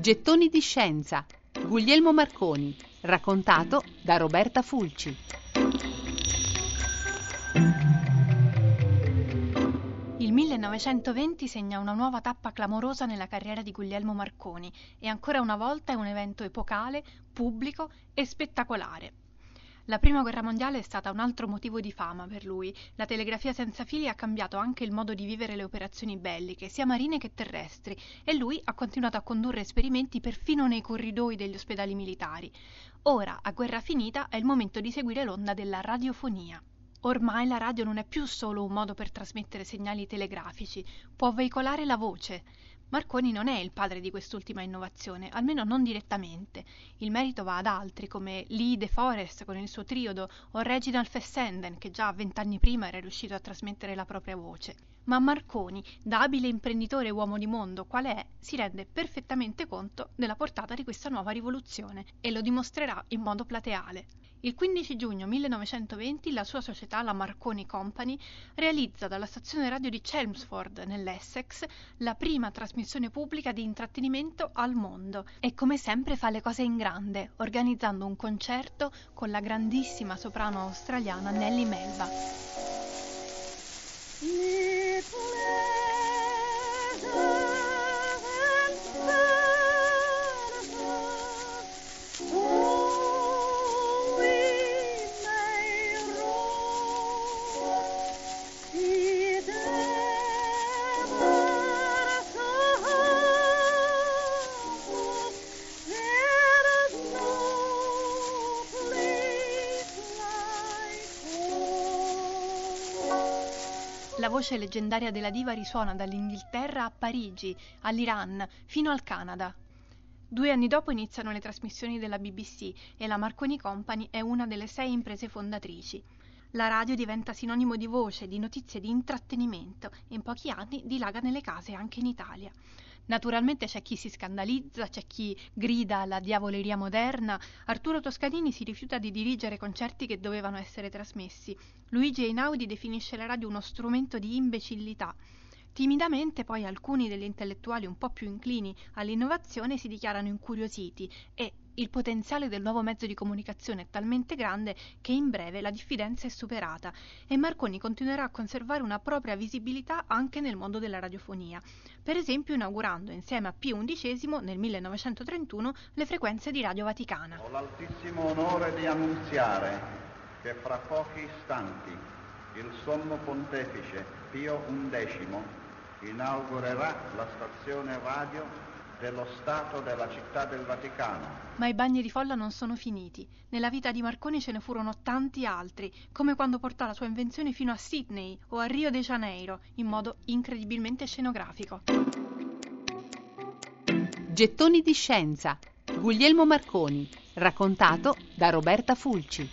Gettoni di scienza. Guglielmo Marconi. Raccontato da Roberta Fulci. Il 1920 segna una nuova tappa clamorosa nella carriera di Guglielmo Marconi e ancora una volta è un evento epocale, pubblico e spettacolare. La prima guerra mondiale è stata un altro motivo di fama per lui. La telegrafia senza fili ha cambiato anche il modo di vivere le operazioni belliche, sia marine che terrestri, e lui ha continuato a condurre esperimenti perfino nei corridoi degli ospedali militari. Ora, a guerra finita, è il momento di seguire l'onda della radiofonia. Ormai la radio non è più solo un modo per trasmettere segnali telegrafici, può veicolare la voce. Marconi non è il padre di quest'ultima innovazione, almeno non direttamente. Il merito va ad altri come Lee De Forest con il suo triodo o Reginald Fessenden che già vent'anni prima era riuscito a trasmettere la propria voce. Ma Marconi, da abile imprenditore e uomo di mondo qual è, si rende perfettamente conto della portata di questa nuova rivoluzione e lo dimostrerà in modo plateale. Il 15 giugno 1920 la sua società, la Marconi Company, realizza dalla stazione radio di Chelmsford, nell'Essex, la prima trasmissione pubblica di intrattenimento al mondo e come sempre fa le cose in grande, organizzando un concerto con la grandissima soprano australiana Nellie Melba. La voce leggendaria della diva risuona dall'Inghilterra a Parigi, all'Iran, fino al Canada. Due anni dopo iniziano le trasmissioni della BBC e la Marconi Company è una delle sei imprese fondatrici. La radio diventa sinonimo di voce, di notizie, di intrattenimento e in pochi anni dilaga nelle case anche in Italia. Naturalmente c'è chi si scandalizza, c'è chi grida alla diavoleria moderna. Arturo Toscanini si rifiuta di dirigere concerti che dovevano essere trasmessi. Luigi Einaudi definisce la radio uno strumento di imbecillità. Timidamente poi alcuni degli intellettuali un po' più inclini all'innovazione si dichiarano incuriositi e il potenziale del nuovo mezzo di comunicazione è talmente grande che in breve la diffidenza è superata e Marconi continuerà a conservare una propria visibilità anche nel mondo della radiofonia, per esempio inaugurando insieme a Pio XI nel 1931 le frequenze di Radio Vaticana. Ho l'altissimo onore di annunziare che fra pochi istanti il sommo pontefice Pio XI inaugurerà la stazione radio dello Stato della città del Vaticano. Ma i bagni di folla non sono finiti. Nella vita di Marconi ce ne furono tanti altri, come quando portò la sua invenzione fino a Sydney o a Rio de Janeiro, in modo incredibilmente scenografico. Gettoni di scienza. Guglielmo Marconi. Raccontato da Roberta Fulci.